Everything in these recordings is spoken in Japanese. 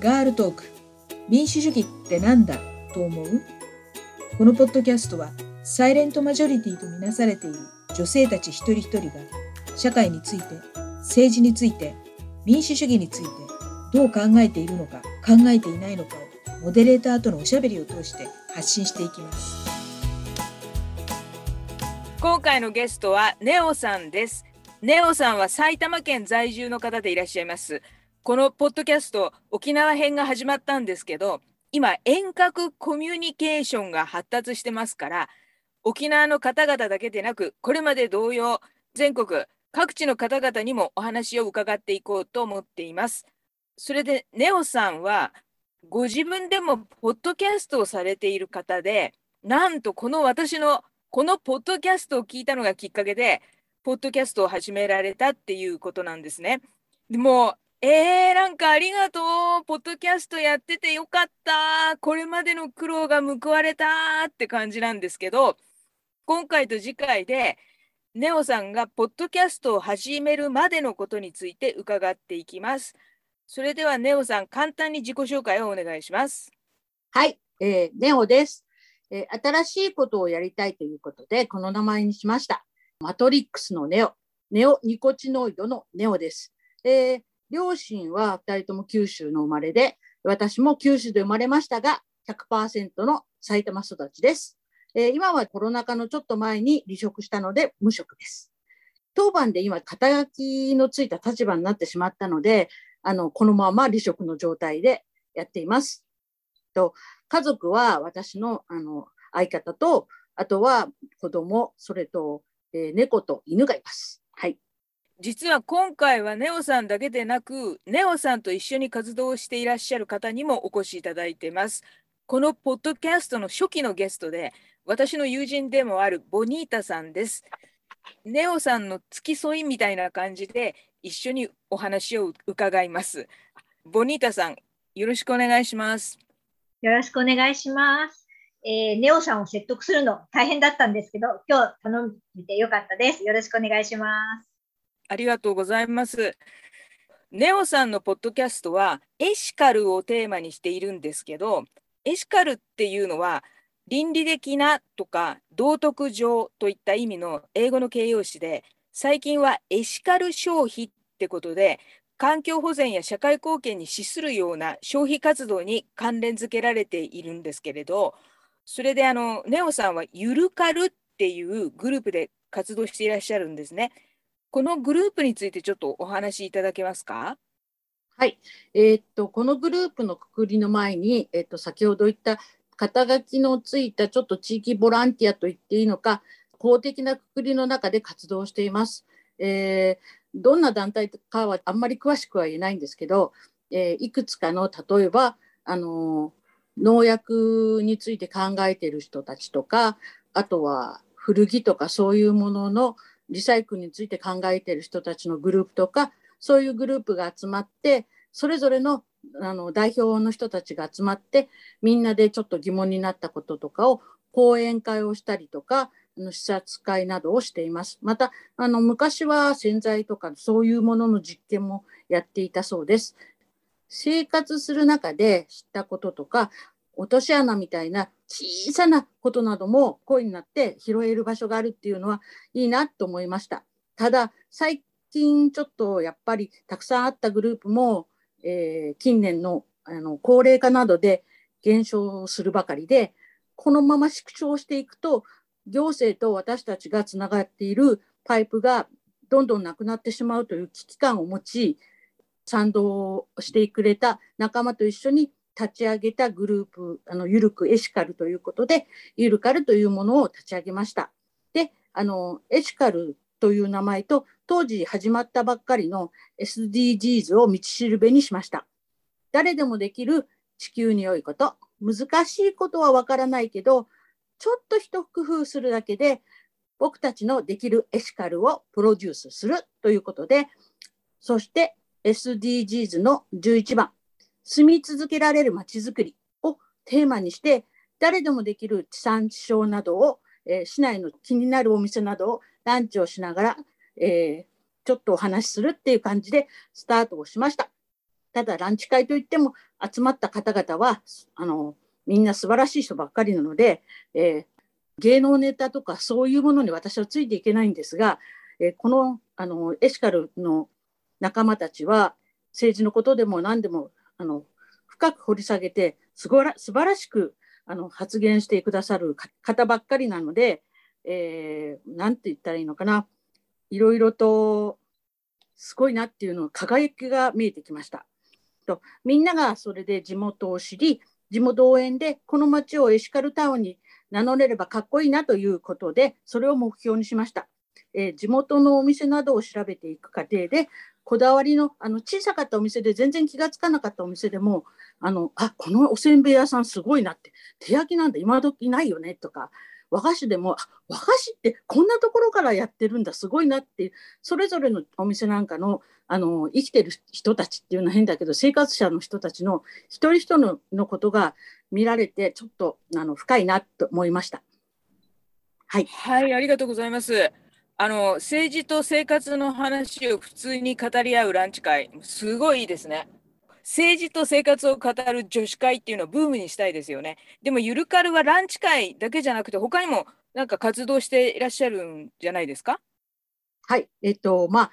ガールトーク。民主主義ってなんだ？と思う？このポッドキャストはサイレントマジョリティとみなされている女性たち一人一人が社会について政治について民主主義についてどう考えているのか考えていないのかをモデレーターとのおしゃべりを通して発信していきます。今回のゲストはネオさんです。ネオさんは埼玉県在住の方でいらっしゃいます。このポッドキャスト沖縄編が始まったんですけど今遠隔コミュニケーションが発達してますから沖縄の方々だけでなくこれまで同様全国各地の方々にもお話を伺っていこうと思っています。それでネオさんはご自分でもポッドキャストをされている方でなんとこの私のこのポッドキャストを聞いたのがきっかけでポッドキャストを始められたっていうことなんですね。でもえー、なんかありがとう。ポッドキャストやっててよかった。これまでの苦労が報われたって感じなんですけど、今回と次回で、ネオさんがポッドキャストを始めるまでのことについて伺っていきます。それではネオさん、簡単に自己紹介をお願いします。はい、えー、ネオです、えー、新しいことをやりたいということで、この名前にしました。マトリックスのネオ、ネオニコチノイドのネオです。えー両親は2人とも九州の生まれで、私も九州で生まれましたが、100%の埼玉育ちです。えー、今はコロナ禍のちょっと前に離職したので無職です。当番で今、肩書きのついた立場になってしまったので、あの、このまま離職の状態でやっています。と家族は私のあの相方と、あとは子供、それと、えー、猫と犬がいます。はい。実は今回はネオさんだけでなくネオさんと一緒に活動していらっしゃる方にもお越しいただいてます。このポッドキャストの初期のゲストで私の友人でもあるボニータさんです。ネオさんの付き添いみたいな感じで一緒にお話を伺います。ボニータさん、よろしくお願いします。よろしくお願いします。えー、ネオさんを説得するの大変だったんですけど、今日頼んでよかったです。よろしくお願いします。ありがとうございます。ネオさんのポッドキャストはエシカルをテーマにしているんですけど、エシカルっていうのは倫理的なとか道徳上といった意味の英語の形容詞で、最近はエシカル消費ってことで、環境保全や社会貢献に資するような消費活動に関連づけられているんですけれど、それであのネオさんはゆるかるっていうグループで活動していらっしゃるんですね。このグループについてちょっとお話しいただけますか？はい、えー、っとこのグループのくくりの前に、えー、っと先ほど言った肩書きのついたちょっと地域ボランティアと言っていいのか公的なくくりの中で活動しています。えー、どんな団体かはあんまり詳しくは言えないんですけど、えー、いくつかの例えばあの農薬について考えている人たちとかあとは古着とかそういうもののリサイクルについて考えている人たちのグループとかそういうグループが集まってそれぞれのあの代表の人たちが集まってみんなでちょっと疑問になったこととかを講演会をしたりとかあの視察会などをしています。またあの昔は洗剤とかそういうものの実験もやっていたそうです。生活する中で知ったこととか落とし穴みたいな小さなことなども声になって拾える場所があるっていうのはいいなと思いました。ただ最近ちょっとやっぱりたくさんあったグループも、えー、近年のあの高齢化などで減少するばかりでこのまま縮小していくと行政と私たちがつながっているパイプがどんどんなくなってしまうという危機感を持ち賛同してくれた仲間と一緒に立ち上げたグループ、あのゆるくエシカルということで、ゆるかるというものを立ち上げました。で、あのエシカルという名前と、当時始まったばっかりの SDGs を道しるべにしました。誰でもできる地球に良いこと、難しいことはわからないけど、ちょっと一工夫するだけで、僕たちのできるエシカルをプロデュースするということで、そして SDGs の11番、住み続けられるまちづくりをテーマにして誰でもできる地産地消などを、えー、市内の気になるお店などをランチをしながら、えー、ちょっとお話しするっていう感じでスタートをしました。ただランチ会といっても集まった方々はあのみんな素晴らしい人ばっかりなので、えー、芸能ネタとかそういうものに私はついていけないんですが、え、このあのエシカルの仲間たちは政治のことでも何でもあの深く掘り下げてすごら素晴らしくあの発言してくださる方ばっかりなので、えー、て言ったらいいのかないろいろとすごいなっていうの輝きが見えてきました。とみんながそれで地元を知り地元応援でこの町をエシカルタウンに名乗れればかっこいいなということでそれを目標にしました。えー、地元のお店などを調べていく過程でこだわりのあの小さかったお店で全然気が付かなかったお店でもあのあこのおせんべい屋さんすごいなって手焼きなんだ今時ないよねとか和菓子でも和菓子ってこんなところからやってるんだすごいなってそれぞれのお店なんかのあの生きてる人たちっていうのは変だけど生活者の人たちの一人一人ののことが見られてちょっとあの深いなと思いました。はい、はい、ありがとうございます。あの政治と生活の話を普通に語り合うランチ会、すごいいいですね。政治と生活を語る女子会っていうのをブームにしたいですよね。でもゆるカルはランチ会だけじゃなくて他にもなんか活動していらっしゃるんじゃないですか？はい、えっとまあ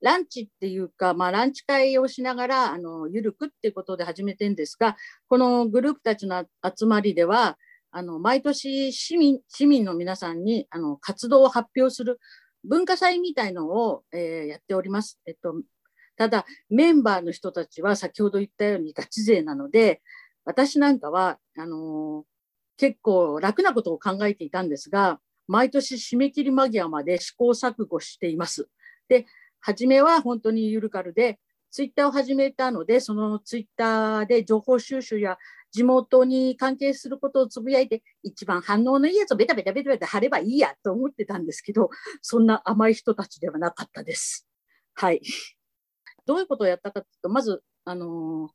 ランチっていうか、まあ、ランチ会をしながらあのゆるくっていうことで始めてんですがこのグループたちの集まりではあの毎年市民市民の皆さんにあの活動を発表する文化祭みたいのを、えー、やっております。えっと、ただメンバーの人たちは先ほど言ったようにガチ勢なので私なんかはあのー、結構楽なことを考えていたんですが毎年締め切り間際まで試行錯誤しています。で初めは本当にゆるかるで、ツイッターを始めたので、そのツイッターで情報収集や地元に関係することをつぶやいて、一番反応のいいやつをベタベタベタベタ貼ればいいやと思ってたんですけど、そんな甘い人たちではなかったです。はい。どういうことをやったかというと、まず、あの、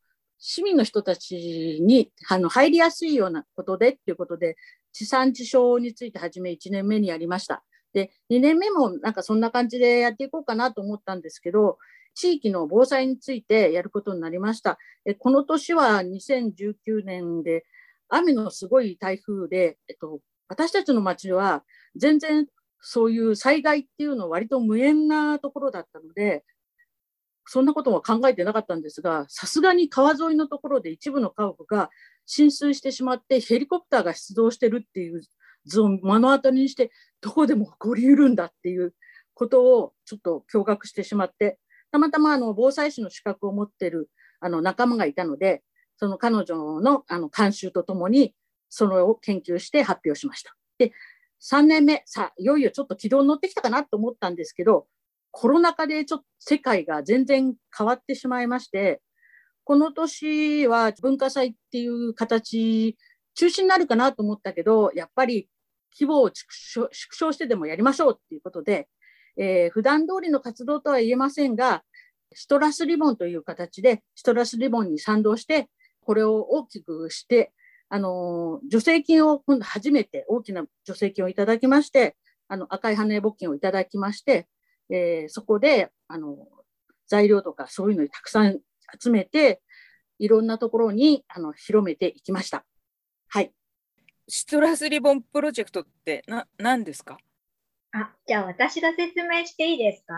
市民の人たちにあの入りやすいようなことでっていうことで、地産地消について初め1年目にやりました。で、2年目もなんかそんな感じでやっていこうかなと思ったんですけど、地域の防災についてやることになりました。えこの年は2019年で雨のすごい台風で、えっと、私たちの町は全然そういう災害っていうのは割と無縁なところだったので、そんなことは考えてなかったんですが、さすがに川沿いのところで一部の家屋が浸水してしまってヘリコプターが出動してるっていう図を目の当たりにしてどこでも起こりうるんだっていうことをちょっと驚愕してしまってたまたまあの防災士の資格を持ってるあの仲間がいたのでその彼女のあの監修とともにそれを研究して発表しました。で3年目さあいよいよちょっと軌道に乗ってきたかなと思ったんですけどコロナ禍でちょっと世界が全然変わってしまいましてこの年は文化祭っていう形中止になるかなと思ったけどやっぱり規模を縮小してでもやりましょうっていうことで、えー、普段通りの活動とは言えませんが、シトラスリボンという形で、シトラスリボンに賛同して、これを大きくして、あの助成金を今度初めて大きな助成金をいただきまして、あの赤い羽根募金をいただきまして、えー、そこであの材料とかそういうのにたくさん集めて、いろんなところにあの広めていきました。はい。シトラスリボンプロジェクトってな何ですか？あ、じゃあ私が説明していいですか？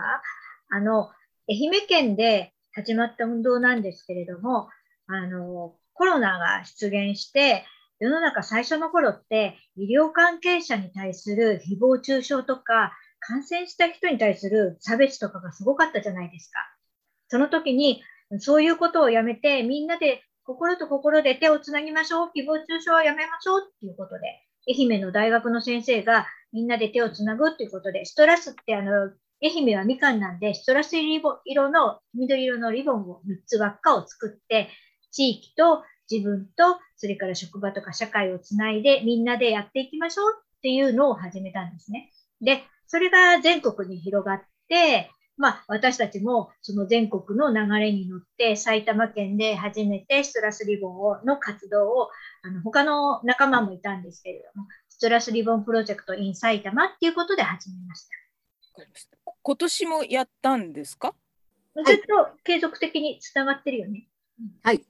あの、愛媛県で始まった運動なんですけれども、あの、コロナが出現して、世の中最初の頃って医療関係者に対する誹謗中傷とか感染した人に対する差別とかがすごかったじゃないですか。その時にそういうことをやめてみんなで心と心で手をつなぎましょう、誹謗中傷はやめましょうっていうことで、愛媛の大学の先生がみんなで手をつなぐっていうことで、ストラスってあの、愛媛はみかんなんで、ストラス色の、緑色のリボンを3つ輪っかを作って、地域と自分と、それから職場とか社会をつないで、みんなでやっていきましょうっていうのを始めたんですね。で、それが全国に広がって、まあ、私たちもその全国の流れに乗って埼玉県で初めてストラスリボンをの活動をあの他の仲間もいたんですけれどもトラスリボンプロジェクト in 埼玉っていうことで始めました。今年もやったんですか？ずっと継続的につながってるよね。はい。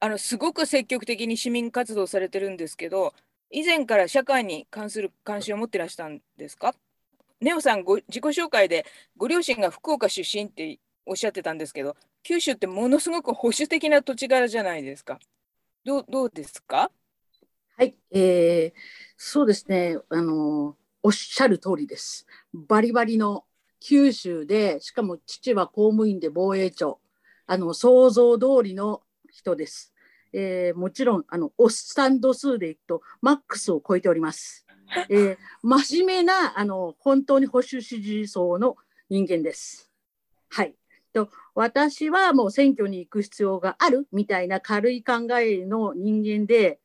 あのすごく積極的に市民活動されてるんですけど以前から社会に関する関心を持ってらしたんですか？ネオさんご自己紹介でご両親が福岡出身っておっしゃってたんですけど九州ってものすごく保守的な土地柄じゃないですかどうどうですか？はい、えー、そうですねあのおっしゃる通りですバリバリの九州でしかも父は公務員で防衛庁あの想像通りの人です。えー、もちろんあのおっさん度数でいくとマックスを超えております。えー、真面目なあの本当に保守支持層の人間です。はい。と私はもう選挙に行く必要があるみたいな軽い考えの人間で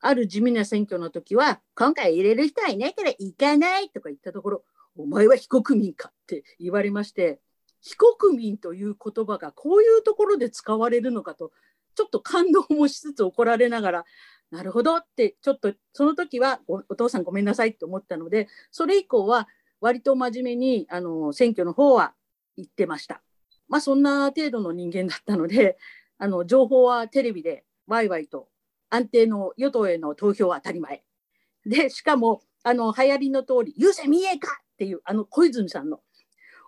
ある地味な選挙の時は今回入れる人はいないから行かないとか言ったところお前は非国民かって言われまして非国民という言葉がこういうところで使われるのかとちょっと感動もしつつ怒られながらなるほどってちょっとその時はお父さんごめんなさいって思ったのでそれ以降は割と真面目にあの選挙の方は言ってました。まあそんな程度の人間だったのであの情報はテレビでワイワイと安定の与党への投票は当たり前。でしかもあの流行りの通り「郵政民営化!」っていうあの小泉さんの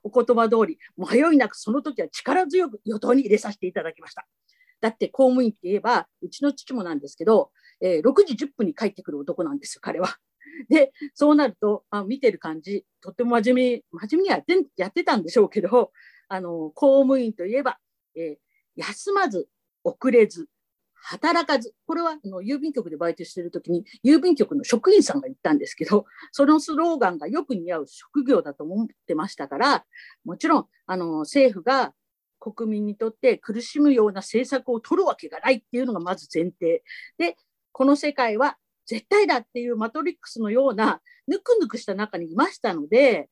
お言葉通り、迷いなくその時は力強く与党に入れさせていただきました。だって公務員って言えば、うちの父もなんですけど、えー、6時10分に帰ってくる男なんですよ、彼は。で、そうなると、あ見てる感じ、とっても真面目、真面目にやってやってたんでしょうけど、あの公務員といえば、えー、休まず、遅れず、働かず、これはあの郵便局でバイトしてる時に郵便局の職員さんが言ったんですけど、そのスローガンがよく似合う職業だと思ってましたから、もちろんあの政府が国民にとって苦しむような政策を取るわけがないっていうのがまず前提。で、この世界は絶対だっていうマトリックスのようなぬくぬくした中にいましたので、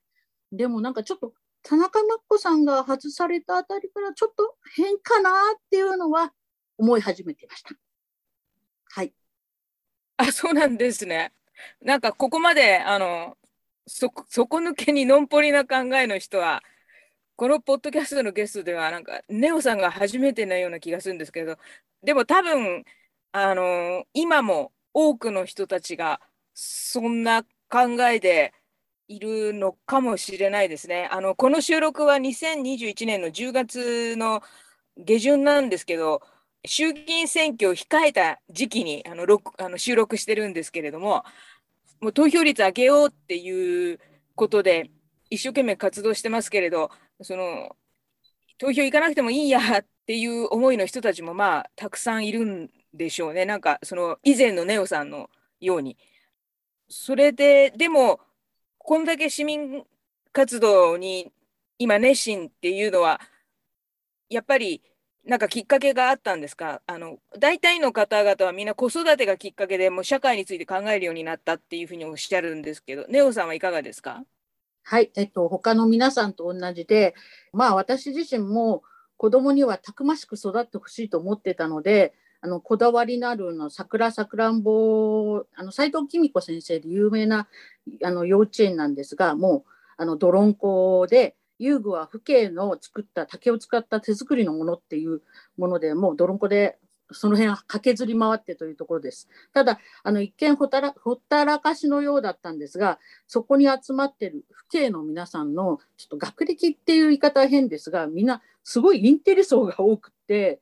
でもなんかちょっと田中真子さんが外されたあたりからちょっと変かなっていうのは思い始めていました。はい。あ、そうなんですね。なんかここまであのそ底抜けにのんぽりな考えの人はこのポッドキャストのゲストではなんかネオさんが初めてなような気がするんですけどでも多分あの今も多くの人たちがそんな考えでいるのかもしれないですね。あのこの収録は2021年の10月の下旬なんですけど衆議院選挙を控えた時期にあのあの収録してるんですけれども、もう投票率上げようっていうことで、一生懸命活動してますけれど、その投票行かなくてもいいやっていう思いの人たちもまあたくさんいるんでしょうね、なんかその以前のネオさんのように。それで、でも、こんだけ市民活動に今熱心っていうのは、やっぱりなんかきっかけがあったんですか？あの大体の方々はみんな子育てがきっかけでもう社会について考えるようになったっていうふうにおっしゃるんですけどネオさんはいかがですか？はい、えっと、他の皆さんと同じで、まあ、私自身も子供にはたくましく育ってほしいと思ってたのであのこだわりのあるの桜さくらんぼあの斉藤公子先生で有名なあの幼稚園なんですがもうあの泥んこで遊具は父兄の作った竹を使った手作りのものっていうものでもう泥んこでその辺は駆けずり回ってというところです。ただあの一見ほたらほったらかしのようだったんですがそこに集まってる父兄の皆さんのちょっと学歴っていう言い方は変ですがみんなすごいインテリ層が多くて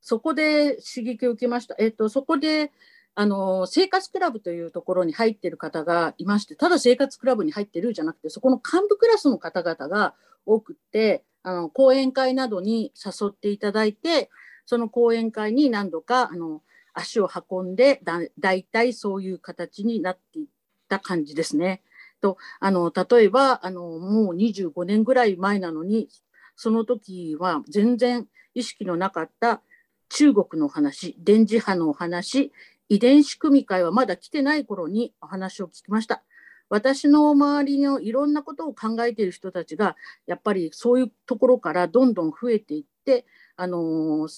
そこで刺激を受けました。えっと、そこであの生活クラブというところに入っている方がいましてただ生活クラブに入っているじゃなくてそこの幹部クラスの方々が多くってあの講演会などに誘っていただいてその講演会に何度かあの足を運んでだ大体そういう形になっていった感じですね。とあの例えばあのもう25年ぐらい前なのにその時は全然意識のなかった中国の話電磁波のお話遺伝子組み換えはまだ来てない頃にお話を聞きました。私の周りのいろんなことを考えている人たちがやっぱりそういうところからどんどん増えていって、あの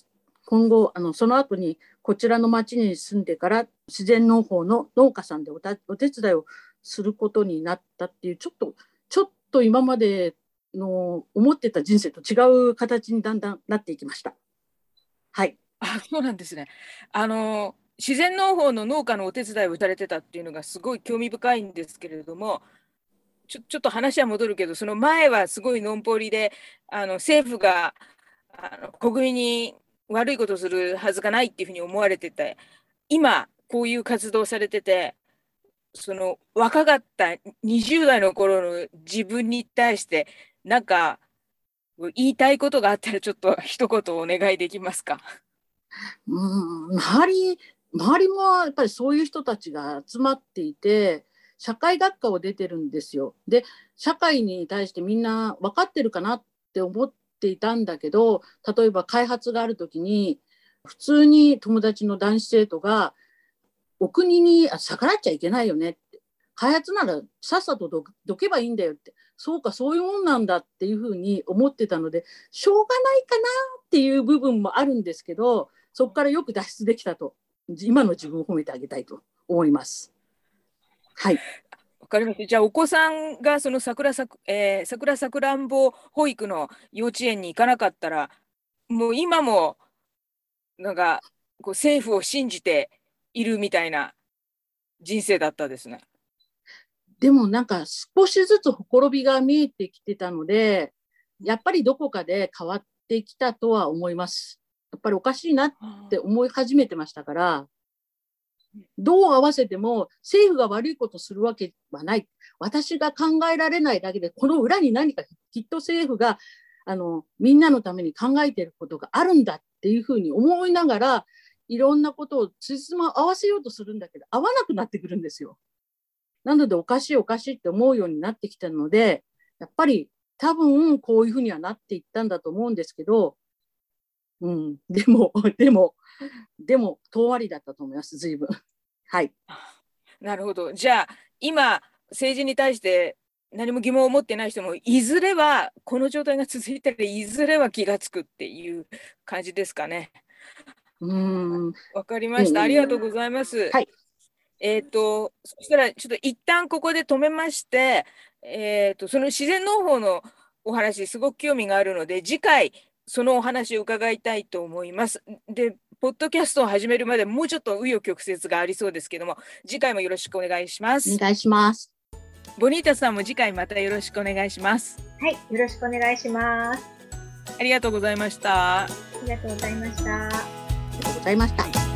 今後あのその後にこちらの町に住んでから自然農法の農家さんでお手伝いをすることになったっていうちょっとちょっと今までの思ってた人生と違う形にだんだんなっていきました。はい。あそうなんですね。あの自然農法の農家のお手伝いをされてたっていうのがすごい興味深いんですけれどもちょちょっと話は戻るけどその前はすごいのんぽりであの政府があの国民に悪いことするはずがないっていうふうに思われてて今こういう活動されててその若かった20代の頃の自分に対してなんか言いたいことがあったらちょっと一言お願いできますか？うん周り周りもやっぱりそういう人たちが集まっていて社会学科を出てるんですよ。で社会に対してみんな分かってるかなって思っていたんだけど例えば開発がある時に普通に友達の男子生徒がお国に逆らっちゃいけないよねって。開発ならさっさとどけばいいんだよって。そうかそういうもんなんだっていうふうに思ってたのでしょうがないかなっていう部分もあるんですけどそこからよく脱出できたと。今の自分を褒めてあげたいと思います。はい。わかりました。じゃあお子さんがその桜さく、えー、桜さくらんぼ保育の幼稚園に行かなかったら、もう今もなんかこう政府を信じているみたいな人生だったですね。でもなんか少しずつほころびが見えてきてたので、やっぱりどこかで変わってきたとは思います。やっぱりおかしいなって思い始めてましたから、どう合わせても政府が悪いことするわけはない。私が考えられないだけで、この裏に何かきっと政府があのみんなのために考えていることがあるんだっていうふうに思いながら、いろんなことをつじつま合わせようとするんだけど、合わなくなってくるんですよ。なので、おかしいおかしいって思うようになってきたので、やっぱり多分こういうふうにはなっていったんだと思うんですけど、うん、でも、でも、でも、遠割りだったと思います、随分。はい。なるほど。じゃあ、今、政治に対して何も疑問を持ってない人も、いずれは、この状態が続いたらいずれは気が付くっていう感じですかね。うん。わかりました。ありがとうございます。はい。えっ、ー、と、そしたら、ちょっと一旦ここで止めまして、えっ、ー、と、その自然農法のお話、すごく興味があるので、次回、そのお話を伺いたいと思います。で、ポッドキャストを始めるまでもうちょっと紆余曲折がありそうですけども、次回もよろしくお願いします。お願いします。ボニータさんも次回またよろしくお願いします。はい、よろしくお願いします。ありがとうございました。ありがとうございました。ありがとうございました。